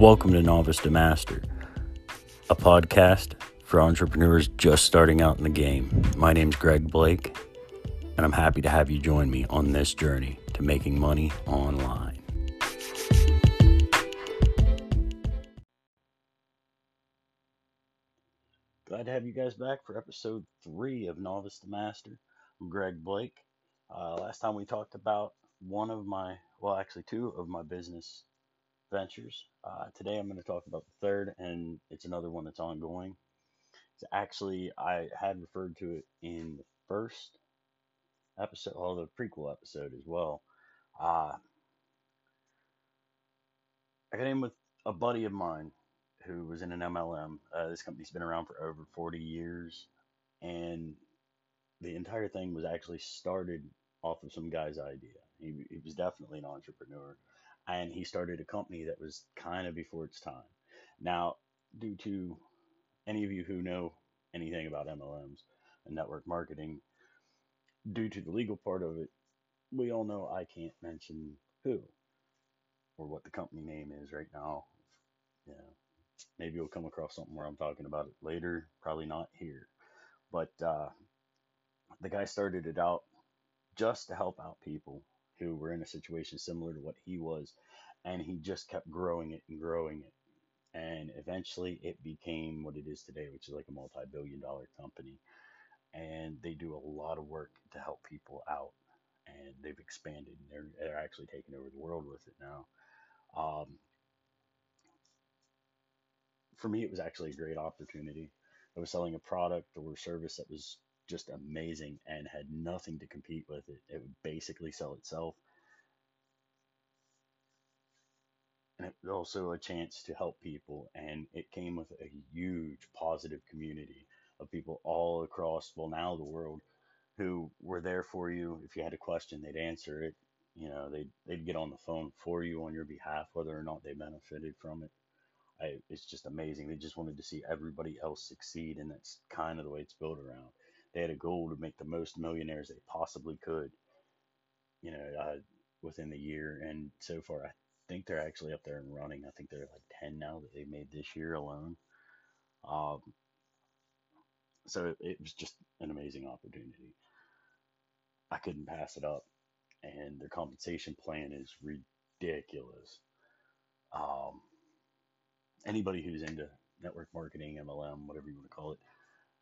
Welcome to Novice to Master, a podcast for entrepreneurs just starting out in the game. My name's Greg Blake, and I'm happy to have you join me on this journey to making money online. Glad to have you guys back for episode three of Novice to Master. I'm Greg Blake. Uh, last time we talked about one of my, well, actually, two of my business ventures. Uh, today I'm going to talk about the third, and it's another one that's ongoing. It's actually, I had referred to it in the first episode, or the prequel episode as well. Uh, I got in with a buddy of mine who was in an MLM. Uh, this company's been around for over 40 years, and the entire thing was actually started off of some guy's idea. He, he was definitely an entrepreneur and he started a company that was kind of before its time. Now, due to any of you who know anything about MLMs and network marketing, due to the legal part of it, we all know I can't mention who or what the company name is right now. Yeah, maybe you'll come across something where I'm talking about it later. Probably not here, but uh, the guy started it out just to help out people who were in a situation similar to what he was, and he just kept growing it and growing it. And eventually it became what it is today, which is like a multi billion dollar company. And they do a lot of work to help people out. And they've expanded. And they're, they're actually taking over the world with it now. Um, for me, it was actually a great opportunity. I was selling a product or service that was just amazing and had nothing to compete with it. It would basically sell itself. And it was also a chance to help people. And it came with a huge positive community of people all across, well, now the world, who were there for you. If you had a question, they'd answer it. You know, they'd, they'd get on the phone for you on your behalf, whether or not they benefited from it. I, it's just amazing. They just wanted to see everybody else succeed, and that's kind of the way it's built around they had a goal to make the most millionaires they possibly could, you know, uh, within the year. And so far, I think they're actually up there and running. I think they're like 10 now that they made this year alone. Um, so it was just an amazing opportunity. I couldn't pass it up. And their compensation plan is ridiculous. Um, anybody who's into network marketing, MLM, whatever you want to call it,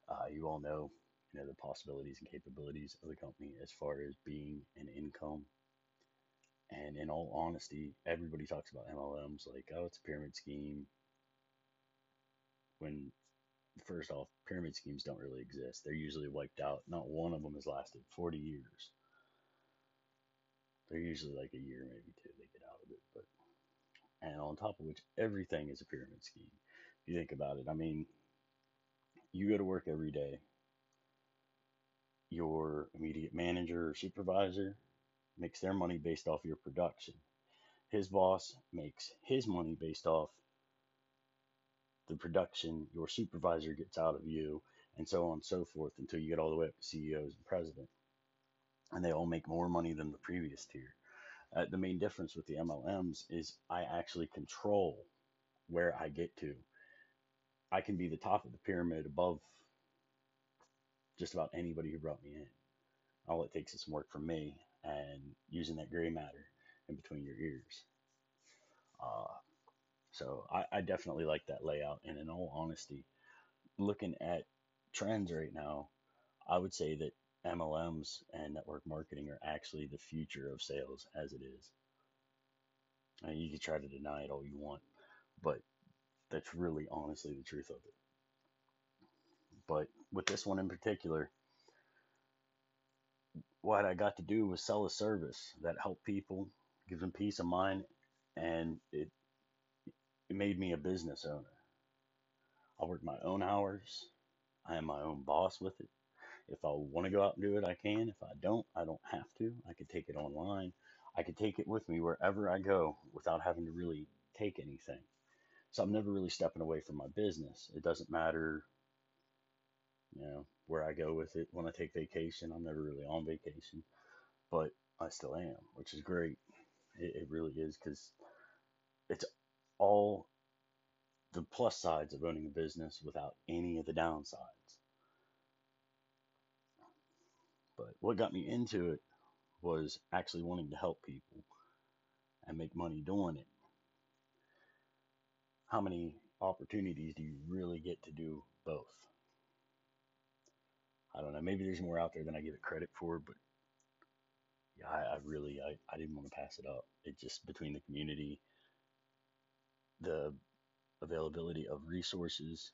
uh, you all know you know the possibilities and capabilities of the company as far as being an income. And in all honesty, everybody talks about MLMs like, oh, it's a pyramid scheme. When first off, pyramid schemes don't really exist. They're usually wiped out. Not one of them has lasted 40 years. They're usually like a year, maybe two, they get out of it. But and on top of which, everything is a pyramid scheme. If you think about it, I mean, you go to work every day your immediate manager or supervisor makes their money based off your production. His boss makes his money based off the production your supervisor gets out of you, and so on and so forth until you get all the way up to CEOs and president. And they all make more money than the previous tier. Uh, the main difference with the MLMs is I actually control where I get to. I can be the top of the pyramid above just about anybody who brought me in. All it takes is some work from me and using that gray matter in between your ears. Uh, so I, I definitely like that layout. And in all honesty, looking at trends right now, I would say that MLMs and network marketing are actually the future of sales as it is. And you can try to deny it all you want, but that's really honestly the truth of it. But with this one in particular, what I got to do was sell a service that helped people, give them peace of mind, and it it made me a business owner. I work my own hours. I am my own boss with it. If I want to go out and do it, I can. If I don't, I don't have to. I could take it online. I could take it with me wherever I go without having to really take anything. So I'm never really stepping away from my business. It doesn't matter you know, where I go with it. When I take vacation, I'm never really on vacation, but I still am, which is great. It, it really is because it's all the plus sides of owning a business without any of the downsides. But what got me into it was actually wanting to help people and make money doing it. How many opportunities do you really get to do both? I don't know. Maybe there's more out there than I give it credit for, but yeah, I, I really I, I didn't want to pass it up. It just between the community, the availability of resources,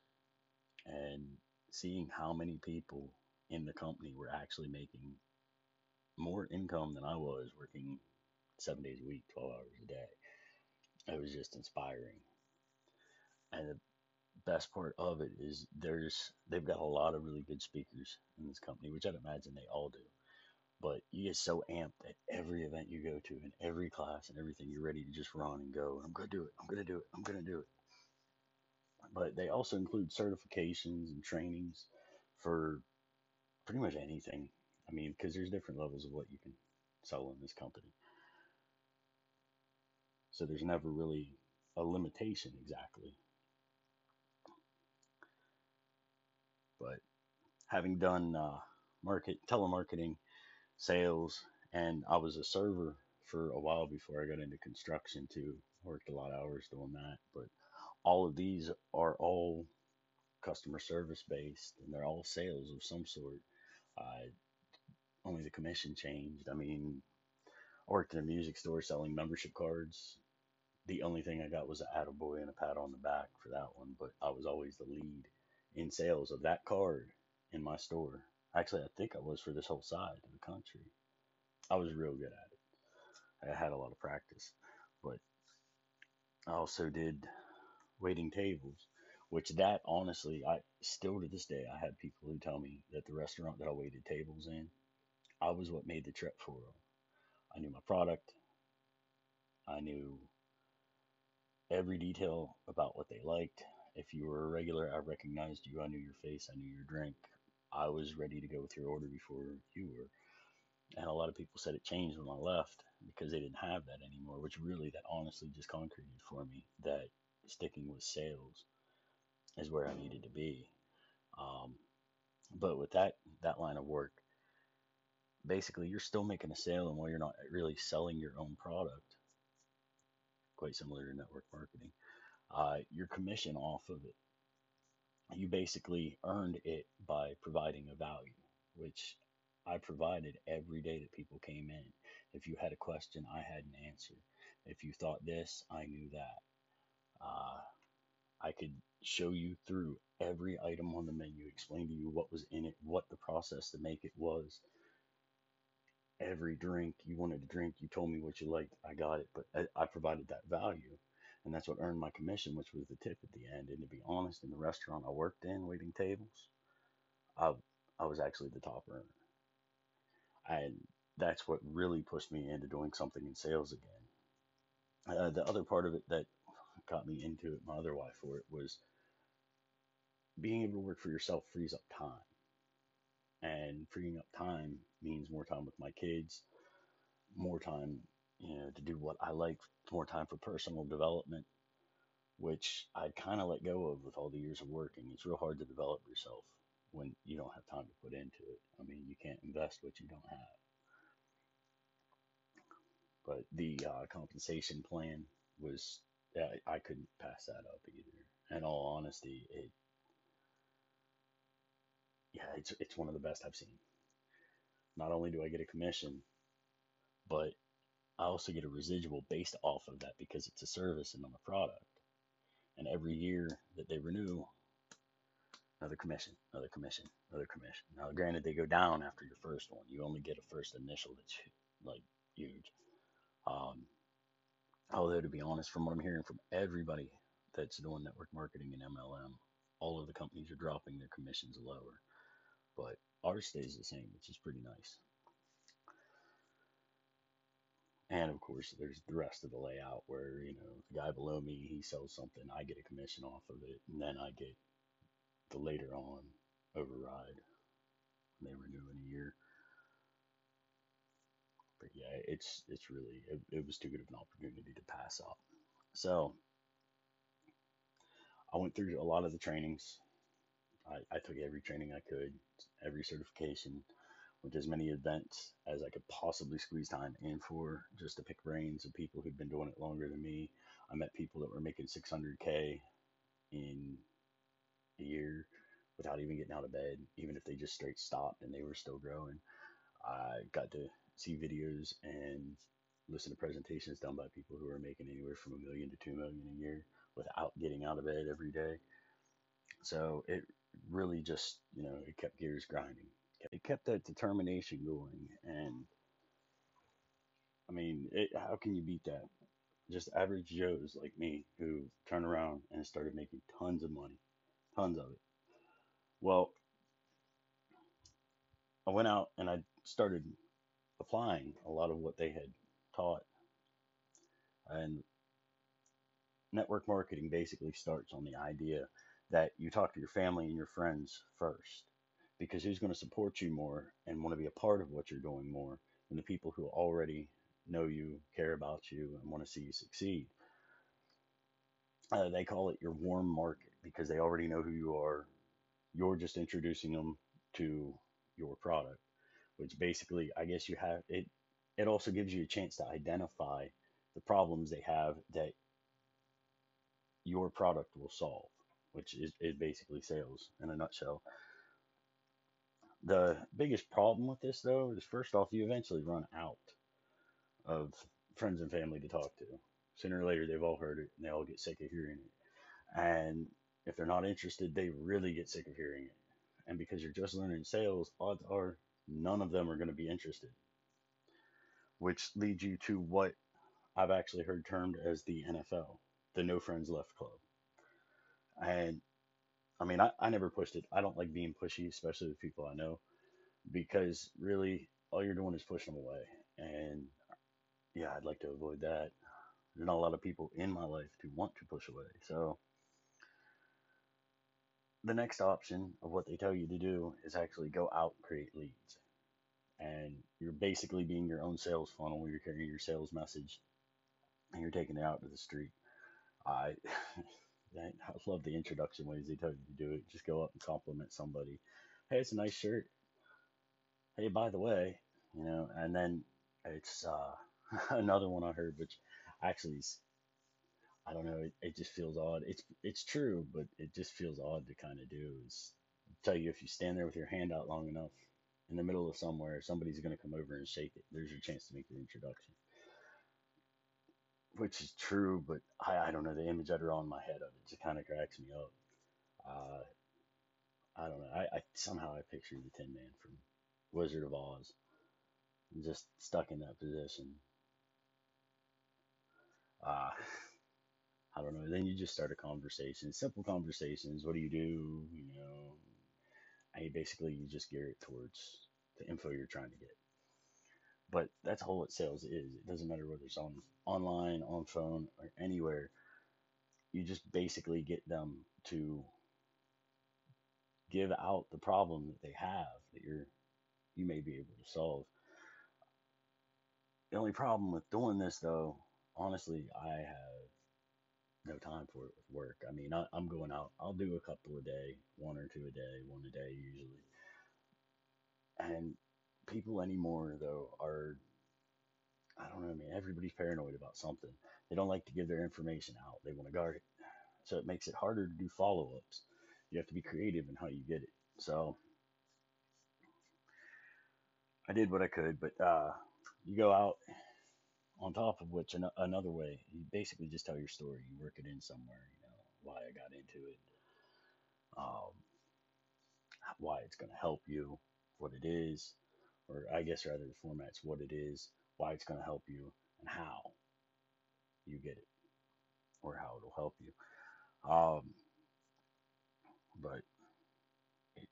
and seeing how many people in the company were actually making more income than I was working seven days a week, 12 hours a day. It was just inspiring. And the best part of it is there's they've got a lot of really good speakers in this company, which I'd imagine they all do. But you get so amped at every event you go to and every class and everything, you're ready to just run and go. I'm gonna do it. I'm gonna do it. I'm gonna do it. But they also include certifications and trainings for pretty much anything. I mean, because there's different levels of what you can sell in this company. So there's never really a limitation exactly. But having done uh, market telemarketing, sales, and I was a server for a while before I got into construction too. Worked a lot of hours doing that, but all of these are all customer service based, and they're all sales of some sort. Uh, only the commission changed. I mean, I worked in a music store selling membership cards. The only thing I got was an attaboy and a pat on the back for that one, but I was always the lead in sales of that card in my store. Actually, I think I was for this whole side of the country. I was real good at it. I had a lot of practice, but I also did waiting tables, which that honestly, I still to this day, I have people who tell me that the restaurant that I waited tables in, I was what made the trip for them. I knew my product. I knew every detail about what they liked. If you were a regular, I recognized you. I knew your face. I knew your drink. I was ready to go with your order before you were. And a lot of people said it changed when I left because they didn't have that anymore, which really, that honestly just concreted for me that sticking with sales is where I needed to be. Um, but with that that line of work, basically you're still making a sale, and while you're not really selling your own product, quite similar to network marketing, uh, your commission off of it, you basically earned it by providing a value, which I provided every day that people came in. If you had a question, I had an answer. If you thought this, I knew that. Uh, I could show you through every item on the menu, explain to you what was in it, what the process to make it was. Every drink you wanted to drink, you told me what you liked, I got it, but I, I provided that value. And that's what earned my commission, which was the tip at the end. And to be honest, in the restaurant I worked in, waiting tables, I, I was actually the top earner. And that's what really pushed me into doing something in sales again. Uh, the other part of it that got me into it, my other wife for it, was being able to work for yourself frees up time. And freeing up time means more time with my kids, more time, you know, to do what I like, more time for personal development, which I kind of let go of with all the years of working. It's real hard to develop yourself when you don't have time to put into it. I mean, you can't invest what you don't have. But the uh, compensation plan was, I, I couldn't pass that up either. In all honesty, it yeah, it's it's one of the best I've seen. Not only do I get a commission, but I also get a residual based off of that because it's a service and not a product. And every year that they renew, another commission, another commission, another commission. Now, granted, they go down after your first one. You only get a first initial that's like huge. Um, although, to be honest, from what I'm hearing from everybody that's doing network marketing and MLM, all of the companies are dropping their commissions lower but ours stays the same, which is pretty nice. And of course, there's the rest of the layout where, you know, the guy below me, he sells something, I get a commission off of it, and then I get the later on override when they renew in a year. But yeah, it's it's really it, it was too good of an opportunity to pass up. So I went through a lot of the trainings. I, I took every training I could, every certification, to as many events as I could possibly squeeze time in for, just to pick brains of people who'd been doing it longer than me. I met people that were making 600k in a year without even getting out of bed, even if they just straight stopped and they were still growing. I got to see videos and listen to presentations done by people who are making anywhere from a million to two million a year without getting out of bed every day. So it really just, you know, it kept gears grinding. It kept that determination going. And I mean, it, how can you beat that? Just average Joes like me who turned around and started making tons of money, tons of it. Well, I went out and I started applying a lot of what they had taught. And network marketing basically starts on the idea that you talk to your family and your friends first because who's going to support you more and want to be a part of what you're doing more than the people who already know you, care about you, and want to see you succeed. Uh, they call it your warm market because they already know who you are. You're just introducing them to your product, which basically, I guess you have it. It also gives you a chance to identify the problems they have that your product will solve, which is, is basically sales in a nutshell. The biggest problem with this, though, is first off, you eventually run out of friends and family to talk to. Sooner or later, they've all heard it and they all get sick of hearing it. And if they're not interested, they really get sick of hearing it. And because you're just learning sales, odds are none of them are going to be interested, which leads you to what I've actually heard termed as the NFL, the No Friends Left Club. And I mean, I, I never pushed it. I don't like being pushy, especially with people I know, because really all you're doing is pushing them away. And yeah, I'd like to avoid that. There's not a lot of people in my life to want to push away. So the next option of what they tell you to do is actually go out and create leads. And you're basically being your own sales funnel. You're carrying your sales message and you're taking it out to the street. I I love the introduction ways they tell you to do it. Just go up and compliment somebody. Hey, it's a nice shirt. Hey, by the way, you know, and then it's uh, another one I heard, which actually is, I don't know, it, it just feels odd. It's it's true, but it just feels odd to kind of do. Is tell you if you stand there with your hand out long enough in the middle of somewhere, somebody's going to come over and shake it. There's your chance to make your introduction which is true, but I, I don't know the image I draw in my head of it just kind of cracks me up. Uh, I don't know. I, I somehow I picture the Tin Man from Wizard of Oz, just stuck in that position. Uh, I don't know. Then you just start a conversation, simple conversations. What do you do? You know, and basically you just gear it towards the info you're trying to get. But that's all what sales is. It doesn't matter whether it's on online, on phone, or anywhere. You just basically get them to give out the problem that they have that you're you may be able to solve. The only problem with doing this though, honestly, I have no time for it with work. I mean, I, I'm going out. I'll do a couple a day, one or two a day, one a day usually. And people anymore though are I don't know, man. Everybody's paranoid about something. They don't like to give their information out. They want to guard it. So it makes it harder to do follow ups. You have to be creative in how you get it. So I did what I could, but uh, you go out on top of which an- another way, you basically just tell your story. You work it in somewhere, you know, why I got into it, um, why it's going to help you, what it is, or I guess rather the format's what it is, why it's going to help you, and how you get it, or how it'll help you. Um, but it,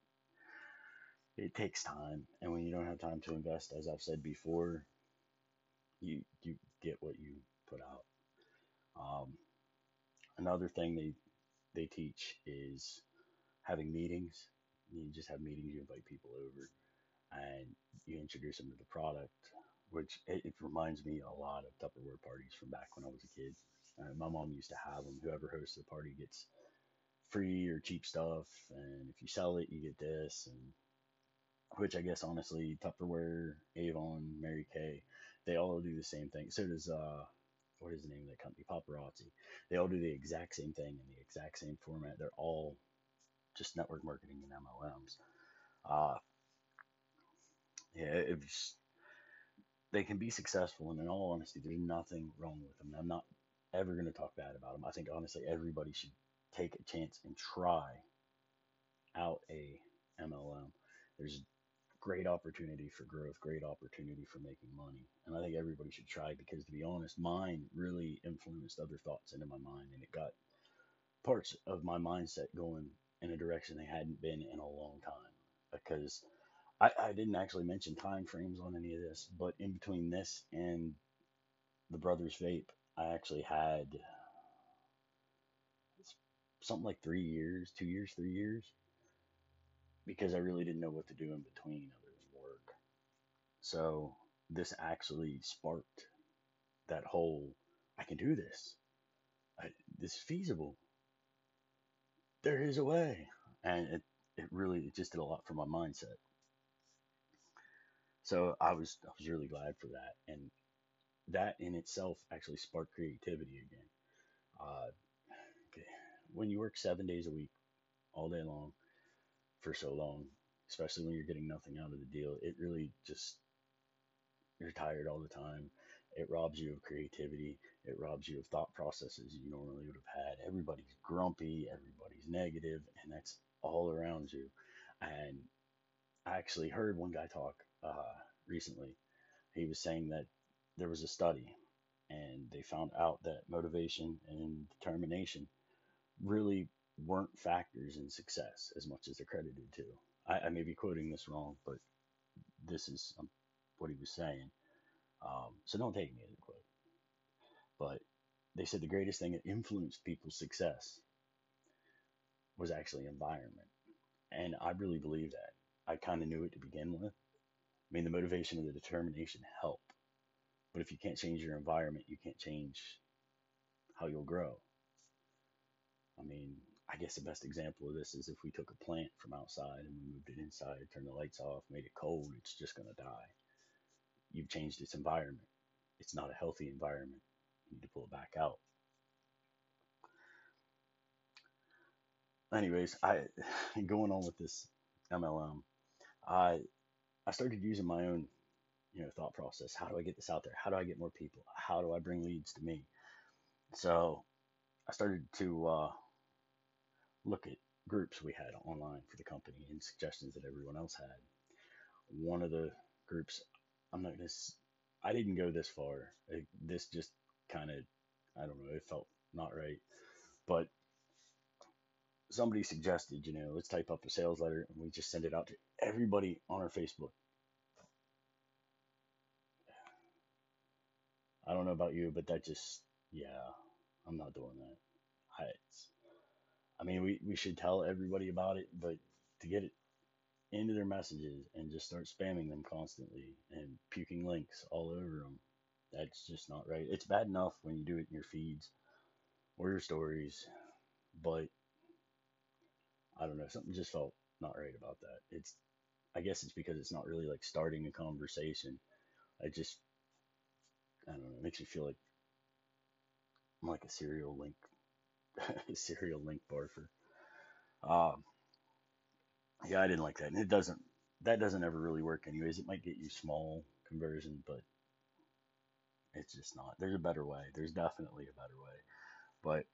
it takes time, and when you don't have time to invest, as I've said before, you you get what you put out. Um, another thing they they teach is having meetings. You just have meetings, you invite people over, and you introduce them to the product, which it, it reminds me a lot of Tupperware parties from back when I was a kid. Uh, my mom used to have them. Whoever hosts the party gets free or cheap stuff, and if you sell it, you get this, and which I guess honestly, Tupperware, Avon, Mary Kay, they all do the same thing. So does uh, what is the name of that company? Paparazzi. They all do the exact same thing in the exact same format. They're all just network marketing and MLMs. Uh, yeah, it's, they can be successful, and in all honesty, there's nothing wrong with them. I'm not ever going to talk bad about them. I think honestly, everybody should take a chance and try out a MLM. There's great opportunity for growth, great opportunity for making money. And I think everybody should try because to be honest, mine really influenced other thoughts into my mind and it got parts of my mindset going in a direction they hadn't been in a long time. Because I, I didn't actually mention time frames on any of this, but in between this and the Brothers Vape, I actually had something like three years, two years, three years, because I really didn't know what to do in between other than work. So this actually sparked that whole I can do this. I, this is feasible. There is a way. And it, it really it just did a lot for my mindset. So I was I was really glad for that. And that in itself actually sparked creativity again. Uh, when you work seven days a week, all day long, for so long, especially when you're getting nothing out of the deal, it really just you're tired all the time. It robs you of creativity. It robs you of thought processes you normally would have had. Everybody's grumpy. Everybody's negative, and that's all around you. And I actually heard one guy talk uh, recently. He was saying that there was a study, and they found out that motivation and determination really weren't factors in success as much as they're credited to. I, I may be quoting this wrong, but this is um, what he was saying. Um, so don't take me as a quote. But they said the greatest thing that influenced people's success was actually environment. And I really believe that. I kind of knew it to begin with. I mean, the motivation and the determination help. But if you can't change your environment, you can't change how you'll grow. I mean, I guess the best example of this is if we took a plant from outside and we moved it inside, turned the lights off, made it cold, it's just going to die. You've changed its environment. It's not a healthy environment. You need to pull it back out. Anyways, I going on with this MLM, I I started using my own, you know, thought process. How do I get this out there? How do I get more people? How do I bring leads to me? So I started to uh, look at groups we had online for the company and suggestions that everyone else had. One of the groups, I'm not gonna, I didn't go this far. It, this just kind of, I don't know, it felt not right. But somebody suggested, you know, let's type up a sales letter and we just send it out to everybody on our Facebook. I don't know about you, but that just, yeah, I'm not doing that. I, I mean, we, we should tell everybody about it, but to get it into their messages and just start spamming them constantly and puking links all over them, that's just not right. It's bad enough when you do it in your feeds or your stories, but I don't know, something just felt not right about that. It's, I guess it's because it's not really like starting a conversation. I just, I don't know, it makes me feel like I'm like a serial link serial link barfer. Um, yeah, I didn't like that, and it doesn't. That doesn't ever really work, anyways. It might get you small conversion, but it's just not. There's a better way. There's definitely a better way, but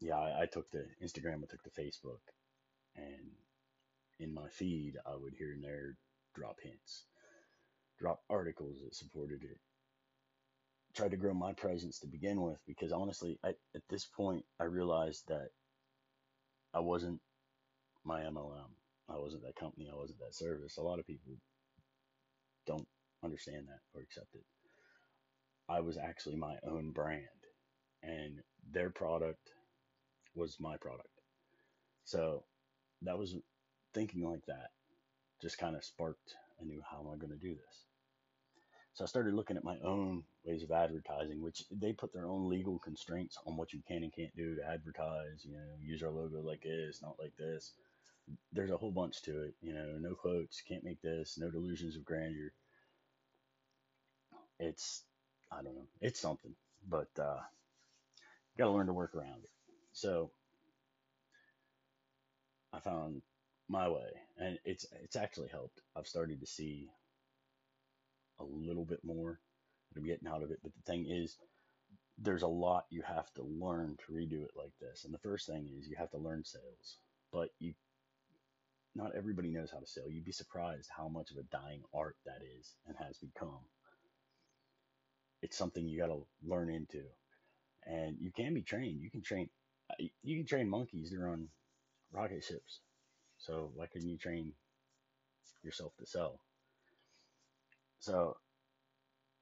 yeah, I, I took the Instagram, I took the Facebook, and in my feed, I would here and there drop hints, drop articles that supported it, tried to grow my presence to begin with because honestly, at, at this point, I realized that I wasn't my MLM. I wasn't that company. I wasn't that service. A lot of people don't understand that or accept it. I was actually my own brand, and their product was my product. So that was thinking like that just kind of sparked I knew how am I going to do this? So I started looking at my own ways of advertising, which they put their own legal constraints on what you can and can't do to advertise. You know, use our logo like this, not like this. There's a whole bunch to it. You know, no quotes, can't make this, no delusions of grandeur. It's, I don't know, it's something, but uh, got to learn to work around it. So I found my way, and it's it's actually helped. I've started to see a little bit more that I'm getting out of it. But the thing is, there's a lot you have to learn to redo it like this. And the first thing is you have to learn sales. But you not everybody knows how to sell. You'd be surprised how much of a dying art that is and has become. It's something you got to learn into. And you can be trained. You can train you can train monkeys to run rocket ships. So why couldn't you train yourself to sell? So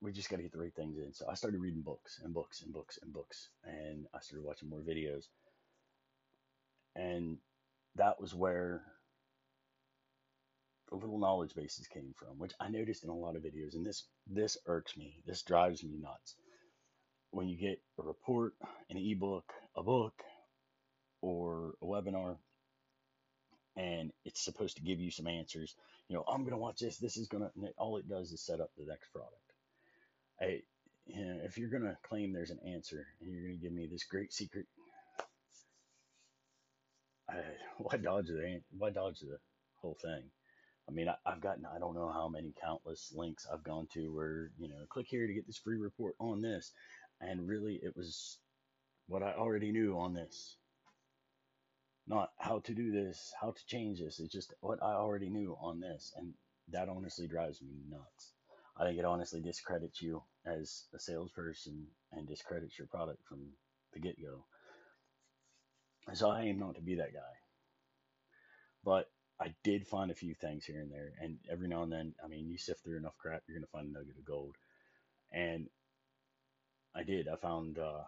we just got to get the right things in. So I started reading books and books and books and books, and I started watching more videos. And that was where the little knowledge bases came from, which I noticed in a lot of videos. And this this irks me. This drives me nuts. When you get a report, an ebook, a book, or a webinar, and it's supposed to give you some answers. You know, I'm going to watch this. This is going to, all it does is set up the next product. I, you know, if you're going to claim there's an answer and you're going to give me this great secret, I, why dodge the why dodge the whole thing? I mean, I, I've gotten I don't know how many countless links I've gone to where you know click here to get this free report on this, and really it was what I already knew on this, not how to do this, how to change this. It's just what I already knew on this, and that honestly drives me nuts. I think it honestly discredits you as a salesperson and discredits your product from the get go. So I aim not to be that guy. But I did find a few things here and there, and every now and then, I mean, you sift through enough crap, you're gonna find a nugget of gold. And I did. I found uh,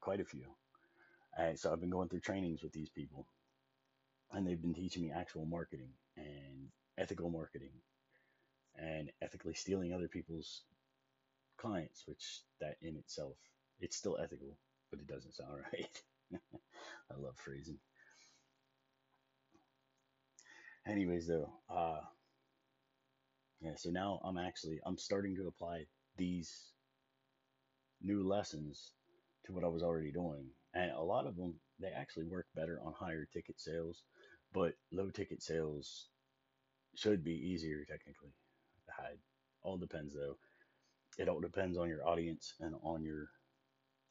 quite a few. And so I've been going through trainings with these people, and they've been teaching me actual marketing and ethical marketing and ethically stealing other people's clients, which that in itself, it's still ethical, but it doesn't sound right. I love phrasing. Anyways, though, uh, yeah. So now I'm actually I'm starting to apply these new lessons to what I was already doing, and a lot of them they actually work better on higher ticket sales, but low ticket sales should be easier technically. I, all depends though. It all depends on your audience and on your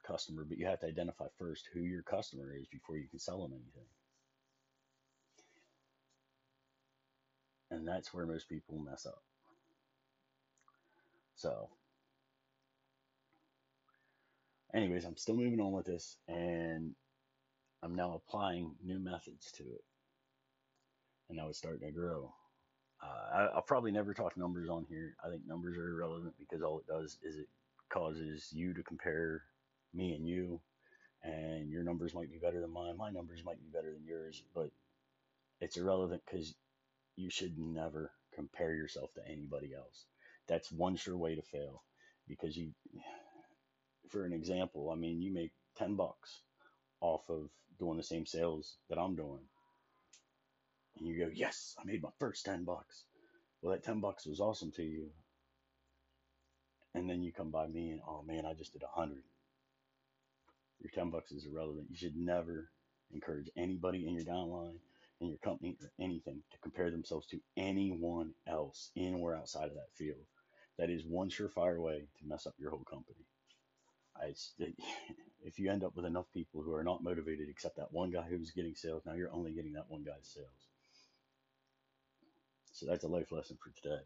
customer, but you have to identify first who your customer is before you can sell them anything. And that's where most people mess up. So, anyways, I'm still moving on with this and I'm now applying new methods to it. And now it's starting to grow. Uh, I, will probably never talk numbers on here. I think numbers are irrelevant because all it does is it causes you to compare me and you, and your numbers might be better than mine. My numbers might be better than yours, but it's irrelevant because you should never compare yourself to anybody else. That's one sure way to fail because you, for an example, I mean, you make 10 bucks off of doing the same sales that I'm doing and you go, yes, I made my first 10 bucks. Well, that 10 bucks was awesome to you. And then you come by me and, oh man, I just did a 100. Your 10 bucks is irrelevant. You should never encourage anybody in your downline, in your company, or anything to compare themselves to anyone else in or outside of that field. That is one surefire way to mess up your whole company. I, if you end up with enough people who are not motivated except that one guy who's getting sales, now you're only getting that one guy's sales. So that's a life lesson for today.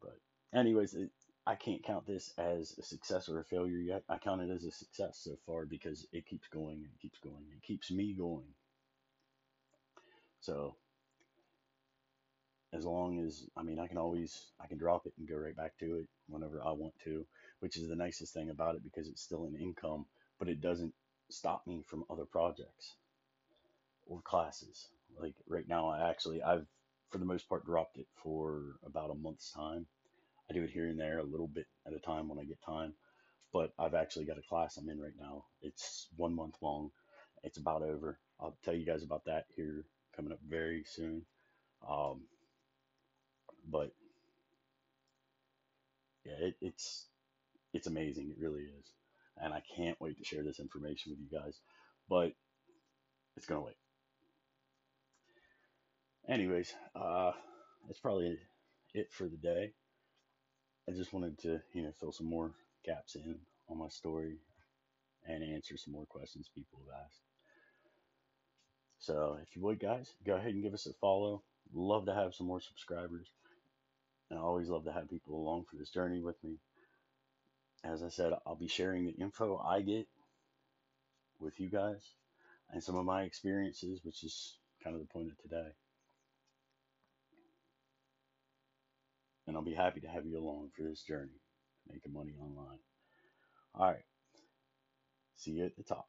But, anyways, it, I can't count this as a success or a failure yet. I count it as a success so far because it keeps going and keeps going. It keeps me going. So, as long as, I mean, I can always, I can drop it and go right back to it whenever I want to, which is the nicest thing about it because it's still an income, but it doesn't stop me from other projects or classes. Like right now, I actually I've for the most part, dropped it for about a month's time. I do it here and there, a little bit at a time when I get time. But I've actually got a class I'm in right now. It's one month long. It's about over. I'll tell you guys about that here coming up very soon. Um, but yeah, it, it's it's amazing. It really is, and I can't wait to share this information with you guys. But it's gonna wait. Anyways, uh, that's probably it for the day. I just wanted to, you know, fill some more gaps in on my story and answer some more questions people have asked. So if you would, guys, go ahead and give us a follow. Love to have some more subscribers. And I always love to have people along for this journey with me. As I said, I'll be sharing the info I get with you guys and some of my experiences, which is kind of the point of today. And I'll be happy to have you along for this journey, making money online. All right. See you at the top.